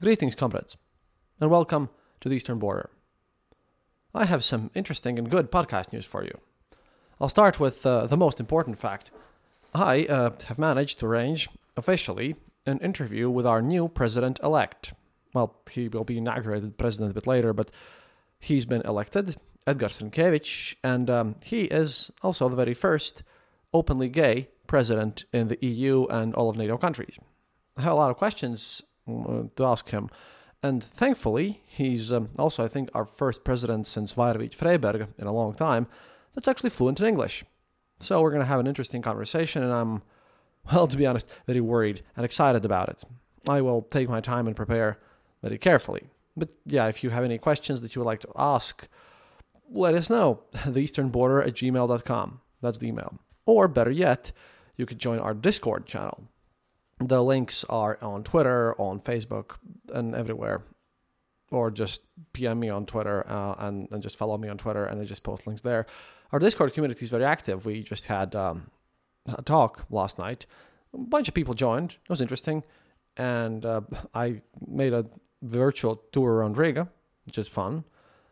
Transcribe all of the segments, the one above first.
Greetings, comrades, and welcome to the Eastern Border. I have some interesting and good podcast news for you. I'll start with uh, the most important fact. I uh, have managed to arrange, officially, an interview with our new president elect. Well, he will be inaugurated president a bit later, but he's been elected, Edgar Rinkevich, and um, he is also the very first openly gay president in the EU and all of NATO countries. I have a lot of questions to ask him. And thankfully, he's um, also, I think, our first president since Vaira Vīķe-Freiberga in a long time that's actually fluent in English. So we're going to have an interesting conversation, and I'm, well, to be honest, very worried and excited about it. I will take my time and prepare very carefully. But yeah, if you have any questions that you would like to ask, let us know. Theeasternborder at gmail.com. That's the email. Or better yet, you could join our Discord channel. The links are on Twitter, on Facebook, and everywhere. Or just PM me on Twitter uh, and, and just follow me on Twitter, and I just post links there. Our Discord community is very active. We just had um, a talk last night. A bunch of people joined. It was interesting. And uh, I made a virtual tour around Riga, which is fun.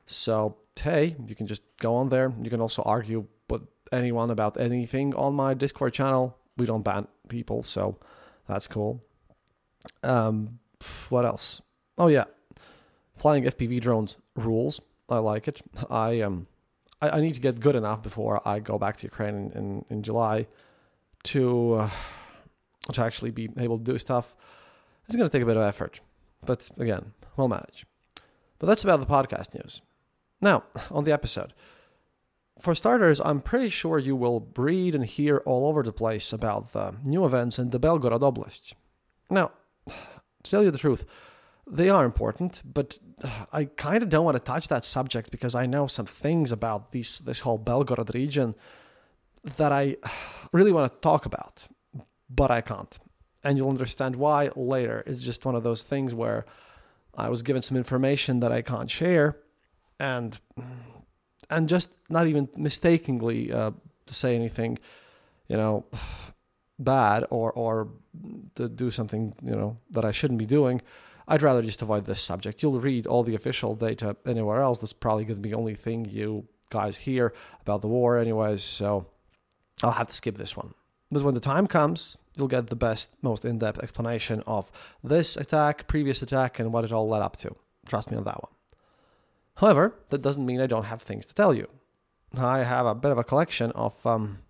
So, hey, you can just go on there. You can also argue with anyone about anything on my Discord channel. We don't ban people, so that's cool. Um, what else? Oh yeah, flying FPV drones rules. I like it. I um, I, I need to get good enough before I go back to Ukraine in in, in July to uh, to actually be able to do stuff. It's going to take a bit of effort, but again, we'll manage. But that's about the podcast news. Now, on the episode. For starters, I'm pretty sure you will read and hear all over the place about the new events in the Belgorod Oblast. Now, to tell you the truth, they are important, but I kind of don't want to touch that subject because I know some things about these, this whole Belgorod region that I really want to talk about, but I can't. And you'll understand why later. It's just one of those things where I was given some information that I can't share, and and just not even mistakenly uh, to say anything, you know, bad or or to do something you know that I shouldn't be doing. I'd rather just avoid this subject. You'll read all the official data anywhere else. That's probably going to be the only thing you guys hear about the war, anyways. So I'll have to skip this one. But when the time comes, you'll get the best, most in depth explanation of this attack, previous attack, and what it all led up to. Trust me on that one. However, that doesn't mean I don't have things to tell you. I have a bit of a collection of, um,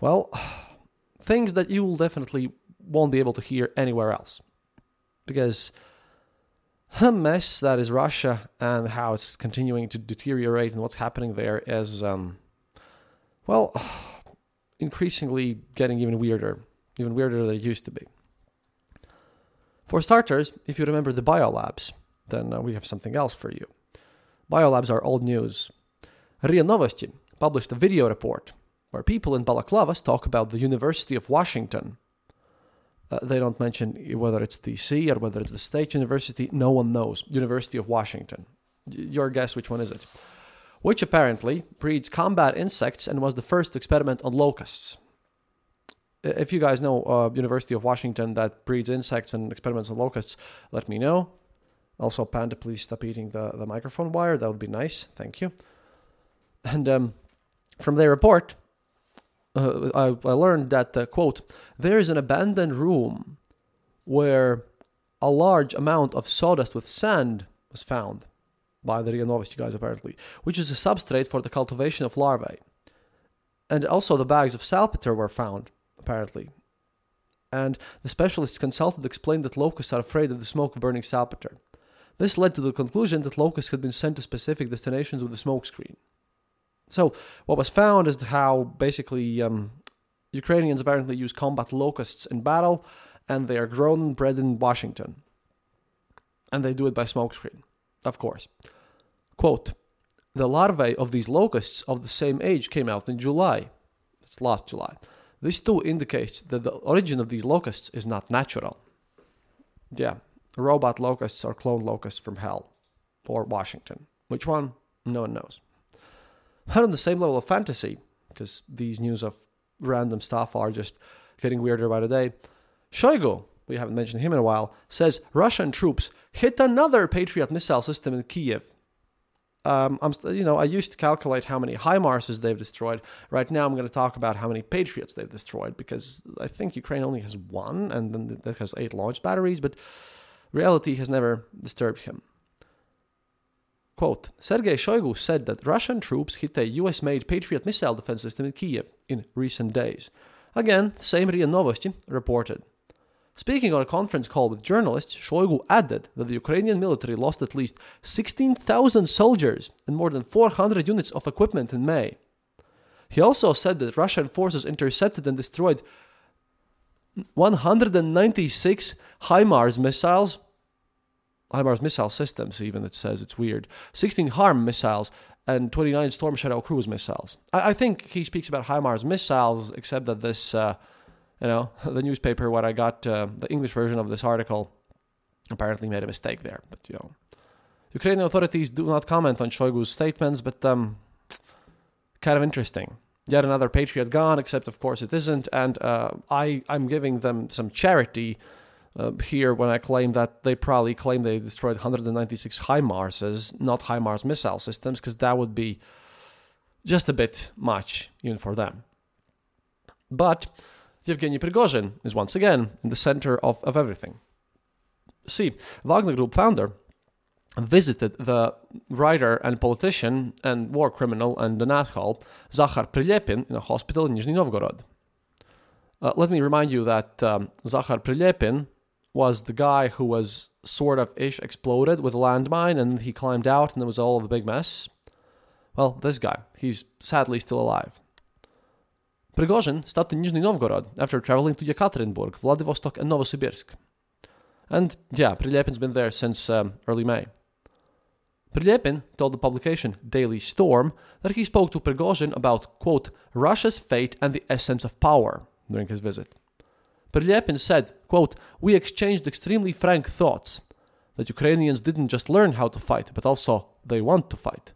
well, things that you will definitely won't be able to hear anywhere else. Because the mess that is Russia and how it's continuing to deteriorate and what's happening there is, um, well, increasingly getting even weirder, even weirder than it used to be. For starters, if you remember the biolabs, then uh, we have something else for you. Biolabs are old news. RIA Novosti published a video report where people in balaclavas talk about the University of Washington. Uh, they don't mention whether it's DC or whether it's the state university. No one knows. University of Washington. Your guess, which one is it? Which apparently breeds combat insects and was the first to experiment on locusts. If you guys know uh, University of Washington that breeds insects and experiments on locusts, let me know. Also, Panda, please stop eating the, the microphone wire. That would be nice. Thank you. And um, from their report, uh, I, I, learned that, uh, quote, there is an abandoned room where a large amount of sawdust with sand was found by the RIA Novosti guys, apparently, which is a substrate for the cultivation of larvae. And also the bags of salpeter were found, apparently. And the specialists consulted explained that locusts are afraid of the smoke of burning salpeter. This led to the conclusion that locusts had been sent to specific destinations with a smokescreen. So, what was found is how basically um, Ukrainians apparently use combat locusts in battle, and they are grown and bred in Washington. And they do it by smokescreen, of course. Quote The larvae of these locusts of the same age came out in July. It's last July. This too indicates that the origin of these locusts is not natural. Yeah, robot locusts or clone locusts from hell or Washington. Which one? No one knows. But on the same level of fantasy, because these news of random stuff are just getting weirder by the day, Shoigu we haven't mentioned him in a while, says Russian troops hit another Patriot missile system in Kiev. Um, I'm, you know, I used to calculate how many HIMARSs they've destroyed. Right now, I'm going to talk about how many Patriots they've destroyed because I think Ukraine only has one, and then that has eight launch batteries. But reality has never disturbed him. Quote, Sergei Shoigu said that Russian troops hit a US-made Patriot missile defense system in Kiev in recent days. Again, same RIA Novosti reported. Speaking on a conference call with journalists, Shoigu added that the Ukrainian military lost at least 16,000 soldiers and more than 400 units of equipment in May. He also said that Russian forces intercepted and destroyed 196 HIMARS missiles HIMARS missile systems, even it says it's weird. 16 HARM missiles and 29 Storm Shadow cruise missiles. I, I think he speaks about HIMARS missiles, except that this, uh, you know, the newspaper, what I got, uh, the English version of this article, apparently made a mistake there. But, you know, Ukrainian authorities do not comment on Shoigu's statements, but um, kind of interesting. Yet another Patriot gone, except of course it isn't. And uh, I, I'm giving them some charity uh, here when I claim that they probably claim they destroyed 196 HIMARSs, not HIMARS missile systems, because that would be just a bit much even for them. But Yevgeny Prigozhin is once again in the center of, of everything. See, Wagner Group founder visited the writer and politician and war criminal and hall Zakhar Prilepin in a hospital in Nizhny Novgorod. Uh, let me remind you that um, Zakhar Prilepin was the guy who was sort of ish exploded with a landmine and he climbed out and it was all of a big mess. Well, this guy, he's sadly still alive. Prigozhin stopped in Nizhny Novgorod after traveling to Yekaterinburg, Vladivostok, and Novosibirsk. And yeah, Prilepin's been there since um, early May. Prilepin told the publication Daily Storm that he spoke to Prigozhin about, quote, Russia's fate and the essence of power during his visit. Prilepin said, quote, We exchanged extremely frank thoughts that Ukrainians didn't just learn how to fight, but also they want to fight.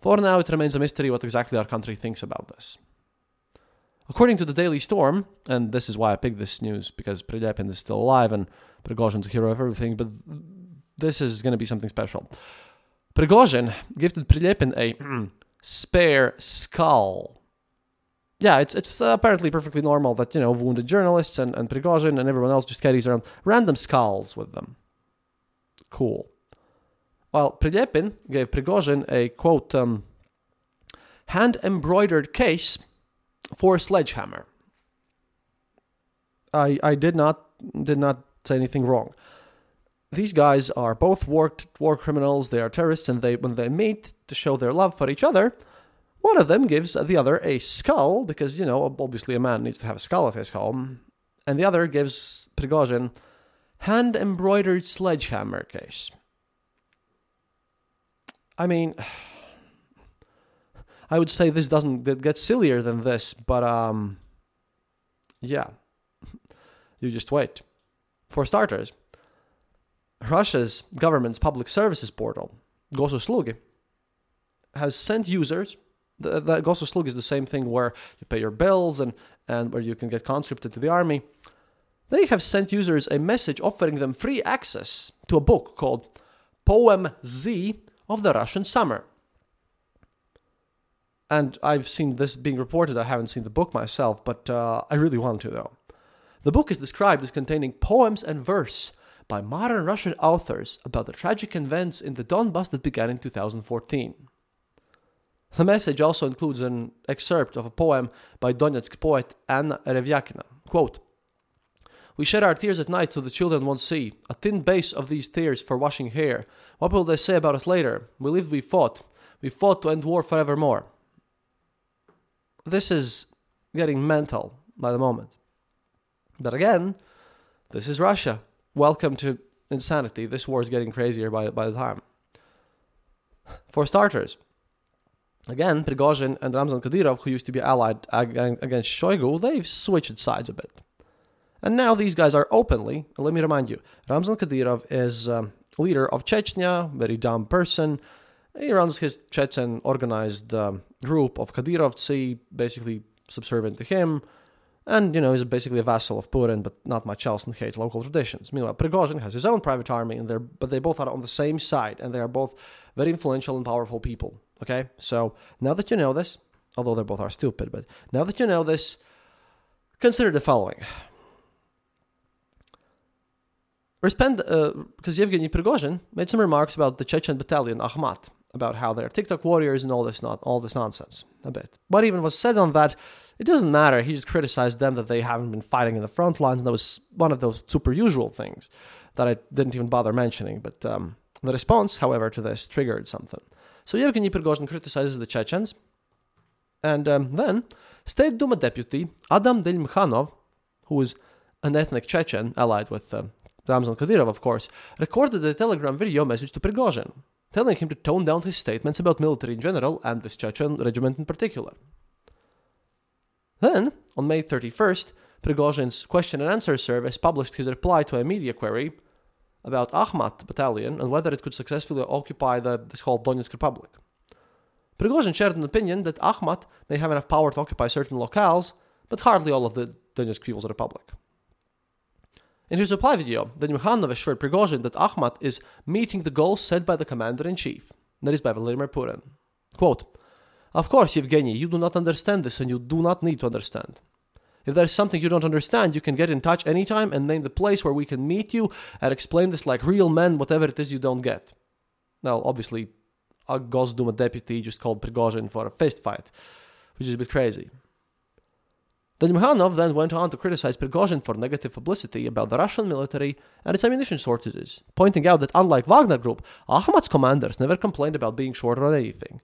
For now, it remains a mystery what exactly our country thinks about this. According to the Daily Storm, and this is why I picked this news because Prilepin is still alive and Prigozhin's a hero of everything, but this is going to be something special. Prigozhin gifted Prilepin a spare skull yeah, it's it's apparently perfectly normal that you know wounded journalists and and Prigozhin and everyone else just carries around random skulls with them. Cool. Well, Prilepin gave Prigozhin a quote um, hand embroidered case for a sledgehammer. I I did not did not say anything wrong. These guys are both war war criminals. They are terrorists, and they when they meet to show their love for each other, one of them gives the other a skull, because, you know, obviously a man needs to have a skull at his home. And the other gives Prigozhin hand embroidered sledgehammer case. I mean, I would say this doesn't get sillier than this, but um, yeah, you just wait. For starters, Russia's government's public services portal, Gosuslugi, has sent users the, the Gosuslugi is the same thing where you pay your bills and, and where you can get conscripted to the army. They have sent users a message offering them free access to a book called Poem Z of the Russian Summer. And I've seen this being reported. I haven't seen the book myself, but uh, I really want to, though. The book is described as containing poems and verse by modern Russian authors about the tragic events in the Donbass that began in 2014. The message also includes an excerpt of a poem by Donetsk poet Anna Revyakina. Quote, we shed our tears at night so the children won't see. A thin base of these tears for washing hair. What will they say about us later? We lived, we fought. We fought to end war forevermore. This is getting mental by the moment. But again, this is Russia. Welcome to insanity. This war is getting crazier by, by the time. For starters, Again, Prigozhin and Ramzan Kadyrov, who used to be allied against Shoigu, they've switched sides a bit. And now these guys are openly, let me remind you, Ramzan Kadyrov is um, leader of Chechnya, very dumb person. He runs his Chechen organized um, group of Kadyrovtsi, basically subservient to him. And, you know, he's basically a vassal of Putin, but not much else and hates local traditions. Meanwhile, Prigozhin has his own private army, and they're, but they both are on the same side, and they are both very influential and powerful people. Okay? So now that you know this, although they both are stupid, but now that you know this, consider the following. Respond, because uh, Yevgeny Prigozhin made some remarks about the Chechen battalion Akhmat, about how they're TikTok warriors and all this not all this nonsense. A bit. What even was said on that it doesn't matter. He just criticized them that they haven't been fighting in the front lines. And that was one of those super usual things that I didn't even bother mentioning. But um, the response, however, to this triggered something. So Yevgeny Prigozhin criticizes the Chechens. And um, then State Duma deputy Adam Delimkhanov, who is an ethnic Chechen allied with uh, Ramzan Kadyrov, of course, recorded a telegram video message to Prigozhin, telling him to tone down his statements about military in general and this Chechen regiment in particular. Then, on May 31st, Prigozhin's question and answer service published his reply to a media query about Akhmat battalion and whether it could successfully occupy the, this whole Donetsk Republic. Prigozhin shared an opinion that Akhmat may have enough power to occupy certain locales, but hardly all of the Donetsk People's Republic. In his reply video, Delimkhanov assured Prigozhin that Akhmat is meeting the goals set by the commander-in-chief, that is by Vladimir Putin. Quote, of course, Yevgeny, you do not understand this and you do not need to understand. If there's something you don't understand, you can get in touch anytime and name the place where we can meet you and explain this like real men, whatever it is you don't get. Now, obviously, a Gosduma deputy just called Prigozhin for a fist fight, which is a bit crazy. Delimkhanov then went on to criticize Prigozhin for negative publicity about the Russian military and its ammunition shortages, pointing out that unlike Wagner Group, Akhmat's commanders never complained about being short on anything.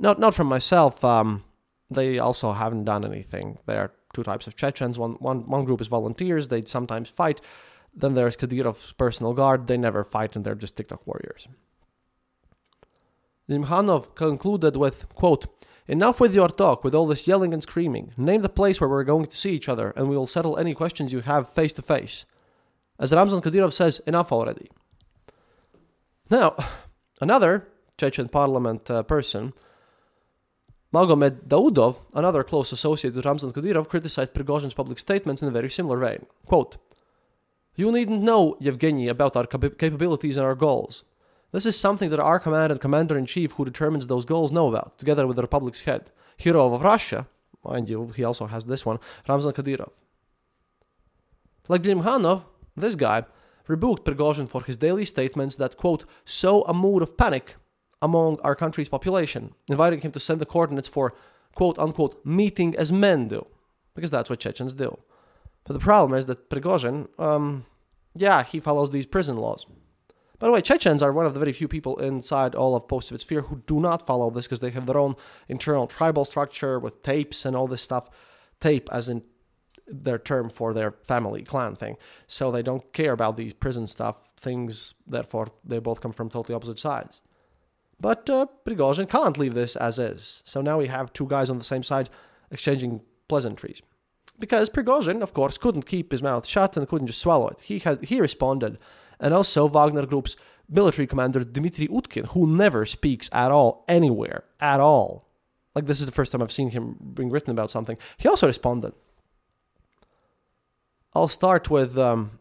Not not from myself. Um, they also haven't done anything. There are two types of Chechens. One one one group is volunteers. They sometimes fight. Then there's Kadyrov's personal guard. They never fight, and they're just TikTok warriors. Delimkhanov concluded with quote. Enough with your talk, with all this yelling and screaming. Name the place where we're going to see each other, and we will settle any questions you have face to face. As Ramzan Kadyrov says, enough already. Now, another Chechen parliament uh, person Magomed Daudov, another close associate with Ramzan Kadyrov, criticized Prigozhin's public statements in a very similar vein. Quote, You needn't know, Yevgeny, about our cap- capabilities and our goals. This is something that our command and commander-in-chief who determines those goals know about, together with the Republic's head, hero of Russia, mind you, he also has this one, Ramzan Kadyrov. Like Delimkhanov, this guy rebuked Prigozhin for his daily statements that, quote, sow a mood of panic among our country's population, inviting him to send the coordinates for quote unquote meeting as men do, because that's what Chechens do. But the problem is that Prigozhin, um, yeah, he follows these prison laws. By the way, Chechens are one of the very few people inside all of post-Soviet sphere who do not follow this because they have their own internal tribal structure with tapes and all this stuff. Tape, as in their term for their family clan thing. So they don't care about these prison stuff things. Therefore, they both come from totally opposite sides. But uh, Prigozhin can't leave this as is. So now we have two guys on the same side exchanging pleasantries. Because Prigozhin, of course, couldn't keep his mouth shut and couldn't just swallow it. He had he responded, and also Wagner Group's military commander Dmitry Utkin, who never speaks at all anywhere at all. Like this is the first time I've seen him being written about something. He also responded. I'll start with um,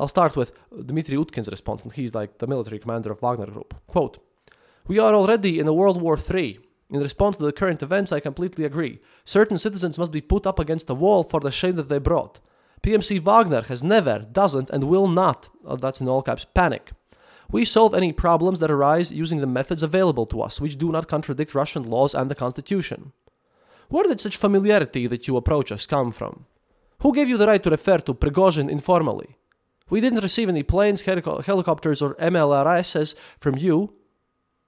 I'll start with Dmitry Utkin's response, and he's like the military commander of Wagner Group. Quote, We are already in a World War III. In response to the current events, I completely agree. Certain citizens must be put up against a wall for the shame that they brought. PMC Wagner has never, doesn't, and will not, oh, that's in all caps, panic. We solve any problems that arise using the methods available to us, which do not contradict Russian laws and the Constitution. Where did such familiarity that you approach us come from? Who gave you the right to refer to Prigozhin informally? We didn't receive any planes, helico- helicopters, or MLRSs from you.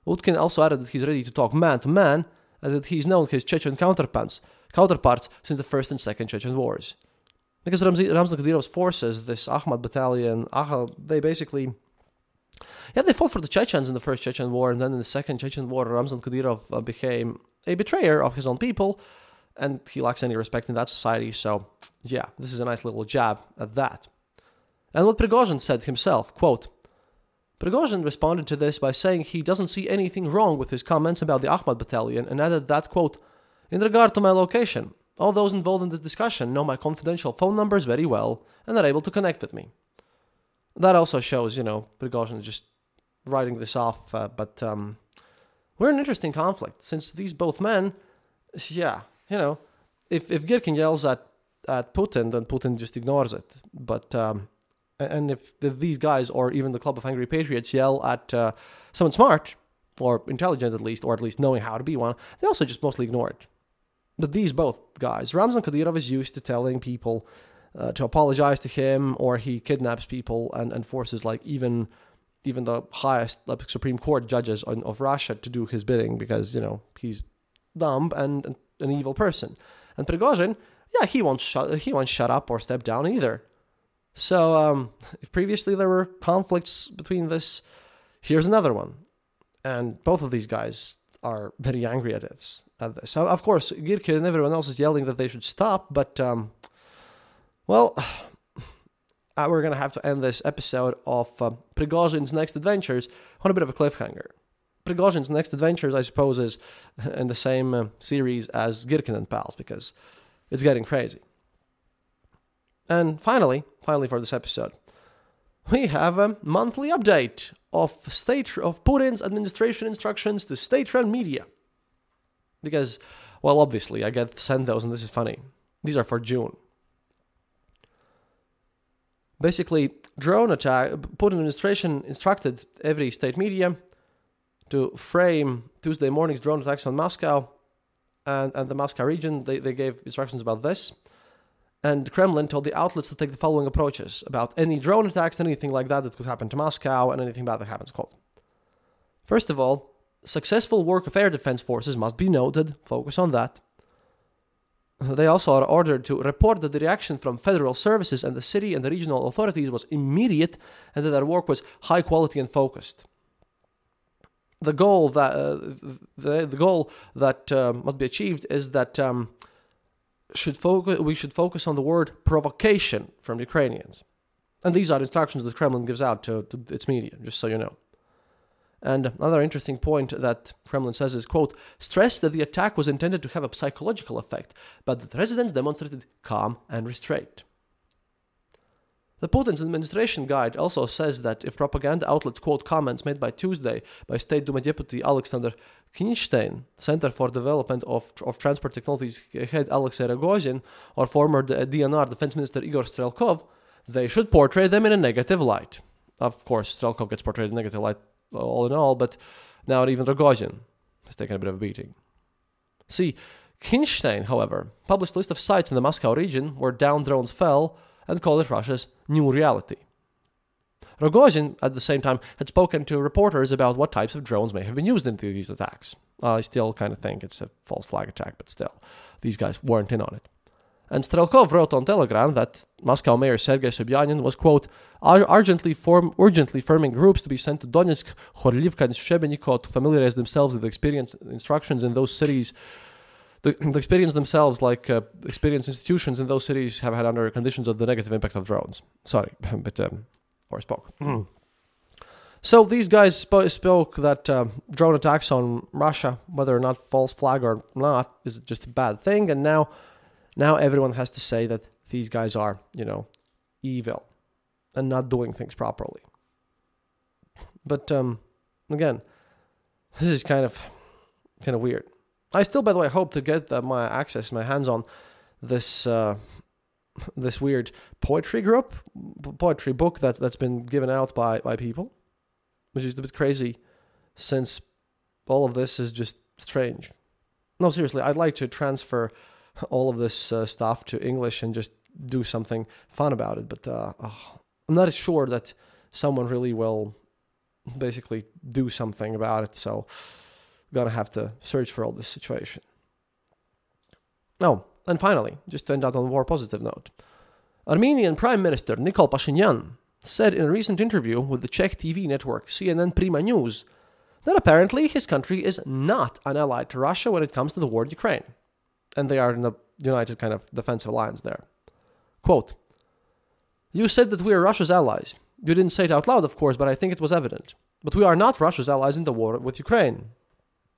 Utkin also added that he's ready to talk man to man and that he's known his Chechen counterparts, counterparts since the First and Second Chechen Wars. Because Ramzan Kadyrov's forces, this Akhmat battalion, they basically yeah, they fought for the Chechens in the first Chechen war, and then in the second Chechen war, Ramzan Kadyrov uh, became a betrayer of his own people, and he lacks any respect in that society. So, yeah, this is a nice little jab at that. And what Prigozhin said himself, quote, Prigozhin responded to this by saying he doesn't see anything wrong with his comments about the Akhmat battalion and added that, quote, In regard to my location, All those involved in this discussion know my confidential phone numbers very well and are able to connect with me. That also shows, you know, Prigozhin just writing this off, uh, but um, we're in an interesting conflict since these both men, yeah, you know, if if Girkin yells at at Putin, then Putin just ignores it. But um, and if, if these guys or even the Club of Angry Patriots yell at uh, someone smart or intelligent at least, or at least knowing how to be one, they also just mostly ignore it. But these both guys, Ramzan Kadyrov is used to telling people uh, to apologize to him, or he kidnaps people and, and forces like even even the highest like Supreme Court judges on, of Russia to do his bidding because you know he's dumb and, and an evil person. And Prigozhin, yeah, he won't shut he won't shut up or step down either. So um, if previously there were conflicts between this, here's another one, and both of these guys are very angry at this. At this. So of course, Girkin and everyone else is yelling that they should stop, but um, well, uh, we're gonna have to end this episode of uh, Prigozhin's next adventures on a bit of a cliffhanger. Prigozhin's next adventures, I suppose, is in the same uh, series as Girkin and Pals because it's getting crazy. And finally, finally for this episode, we have a monthly update of state of Putin's administration instructions to state-run media. Because, well, obviously, I get sent those, and this is funny. These are for June. Basically, drone attack. Putin administration instructed every state media to frame Tuesday morning's drone attacks on Moscow and, and the Moscow region. They, they gave instructions about this. And Kremlin told the outlets to take the following approaches about any drone attacks, anything like that that could happen to Moscow, and anything bad that happens. Quote. First of all, successful work of air defense forces must be noted. Focus on that. They also are ordered to report that the reaction from federal services and the city and the regional authorities was immediate and that their work was high quality and focused. The goal that uh, the, the goal that uh, must be achieved is that um, should focus we should focus on the word provocation from Ukrainians. And these are instructions that Kremlin gives out to, to its media, just so you know. And another interesting point that Kremlin says is, quote, stress that the attack was intended to have a psychological effect, but that residents demonstrated calm and restraint. The Putin's administration guide also says that if propaganda outlets quote comments made by Tuesday by State Duma deputy Alexander Khinshtein, Center for Development of, of Transport Technologies head Alexei Rogozin, or former DNR Defense Minister Igor Strelkov, they should portray them in a negative light. Of course, Strelkov gets portrayed in negative light uh, all in all, but now even Rogozin has taken a bit of a beating. See, Khinshtein, however, published a list of sites in the Moscow region where down drones fell and called it Russia's new reality. Rogozin, at the same time, had spoken to reporters about what types of drones may have been used in these attacks. I still kind of think it's a false flag attack, but still, these guys weren't in on it. And Strelkov wrote on Telegram that Moscow Mayor Sergei Sobyanin was, quote, urgently, form, urgently forming groups to be sent to Donetsk, Horlivka, and Shebekino to familiarize themselves with the experience instructions in those cities. The, the experience themselves, like uh, experience institutions in those cities, have had under conditions of the negative impact of drones. Sorry, but um, or spoke. Mm. So these guys sp- spoke that uh, drone attacks on Russia, whether or not false flag or not, is just a bad thing, and now now everyone has to say that these guys are, you know, evil and not doing things properly. But um, again, this is kind of kind of weird. I still, by the way, hope to get uh, my access, my hands on this uh, this weird poetry group, poetry book that that's been given out by by people, which is a bit crazy, since all of this is just strange. No, seriously, I'd like to transfer all of this uh, stuff to English and just do something fun about it. But uh, oh, I'm not sure that someone really will basically do something about it. So gonna have to search for all this situation. Oh, and finally, just to end out on a more positive note, Armenian Prime Minister Nikol Pashinyan said in a recent interview with the Czech TV network CNN Prima News that apparently his country is not an ally to Russia when it comes to the war in Ukraine and they are in a united kind of defensive alliance there. Quote You said that we are Russia's allies. You didn't say it out loud, of course, but I think it was evident. But we are not Russia's allies in the war with Ukraine.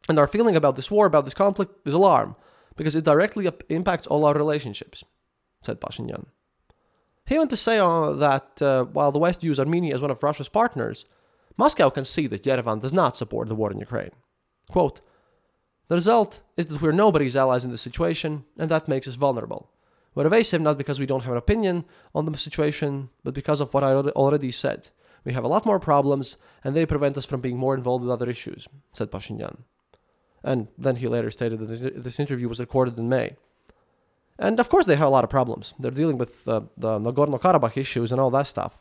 And our feeling about this war, about this conflict, is alarm. because it directly impacts all our relationships, said Pashinyan. He went to say uh, that uh, while the West views Armenia as one of Russia's partners, Moscow can see that Yerevan does not support the war in Ukraine. Quote, the result is that we're nobody's allies in this situation, and that makes us vulnerable. We're evasive not because we don't have an opinion on the situation, but because of what I already said. We have a lot more problems, and they prevent us from being more involved with other issues, said Pashinyan. And then he later stated that this, this interview was recorded in May. And of course, they have a lot of problems. They're dealing with uh, the Nagorno Karabakh issues and all that stuff.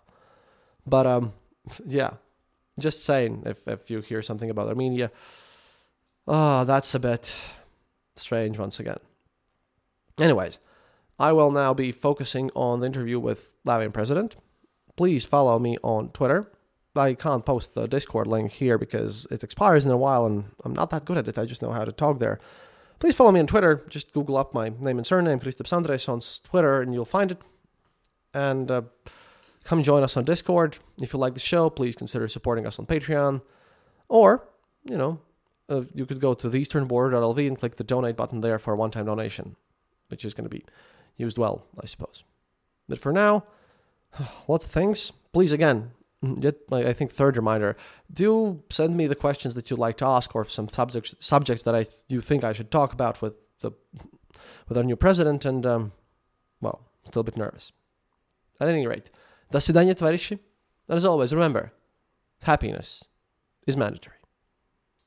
But um, yeah, just saying, if, if you hear something about Armenia, oh, that's a bit strange once again. Anyways, I will now be focusing on the interview with Latvian president. Please follow me on Twitter. I can't post the Discord link here because it expires in a while and I'm not that good at it. I just know how to talk there. Please follow me on Twitter. Just Google up my name and surname, Kristaps Andrejsons, on Twitter, and you'll find it. And uh, come join us on Discord. If you like the show, please consider supporting us on Patreon. Or, you know, uh, you could go to theeasternborder.lv and click the donate button there for a one time donation, which is going to be used well, I suppose. But for now, lots of things. Please, again, yet my I think third reminder: do send me the questions that you'd like to ask, or some subjects subjects that I you think I should talk about with the with our new president. And um, well, still a bit nervous. At any rate, до свидания, товарищи. And as always, remember, happiness is mandatory.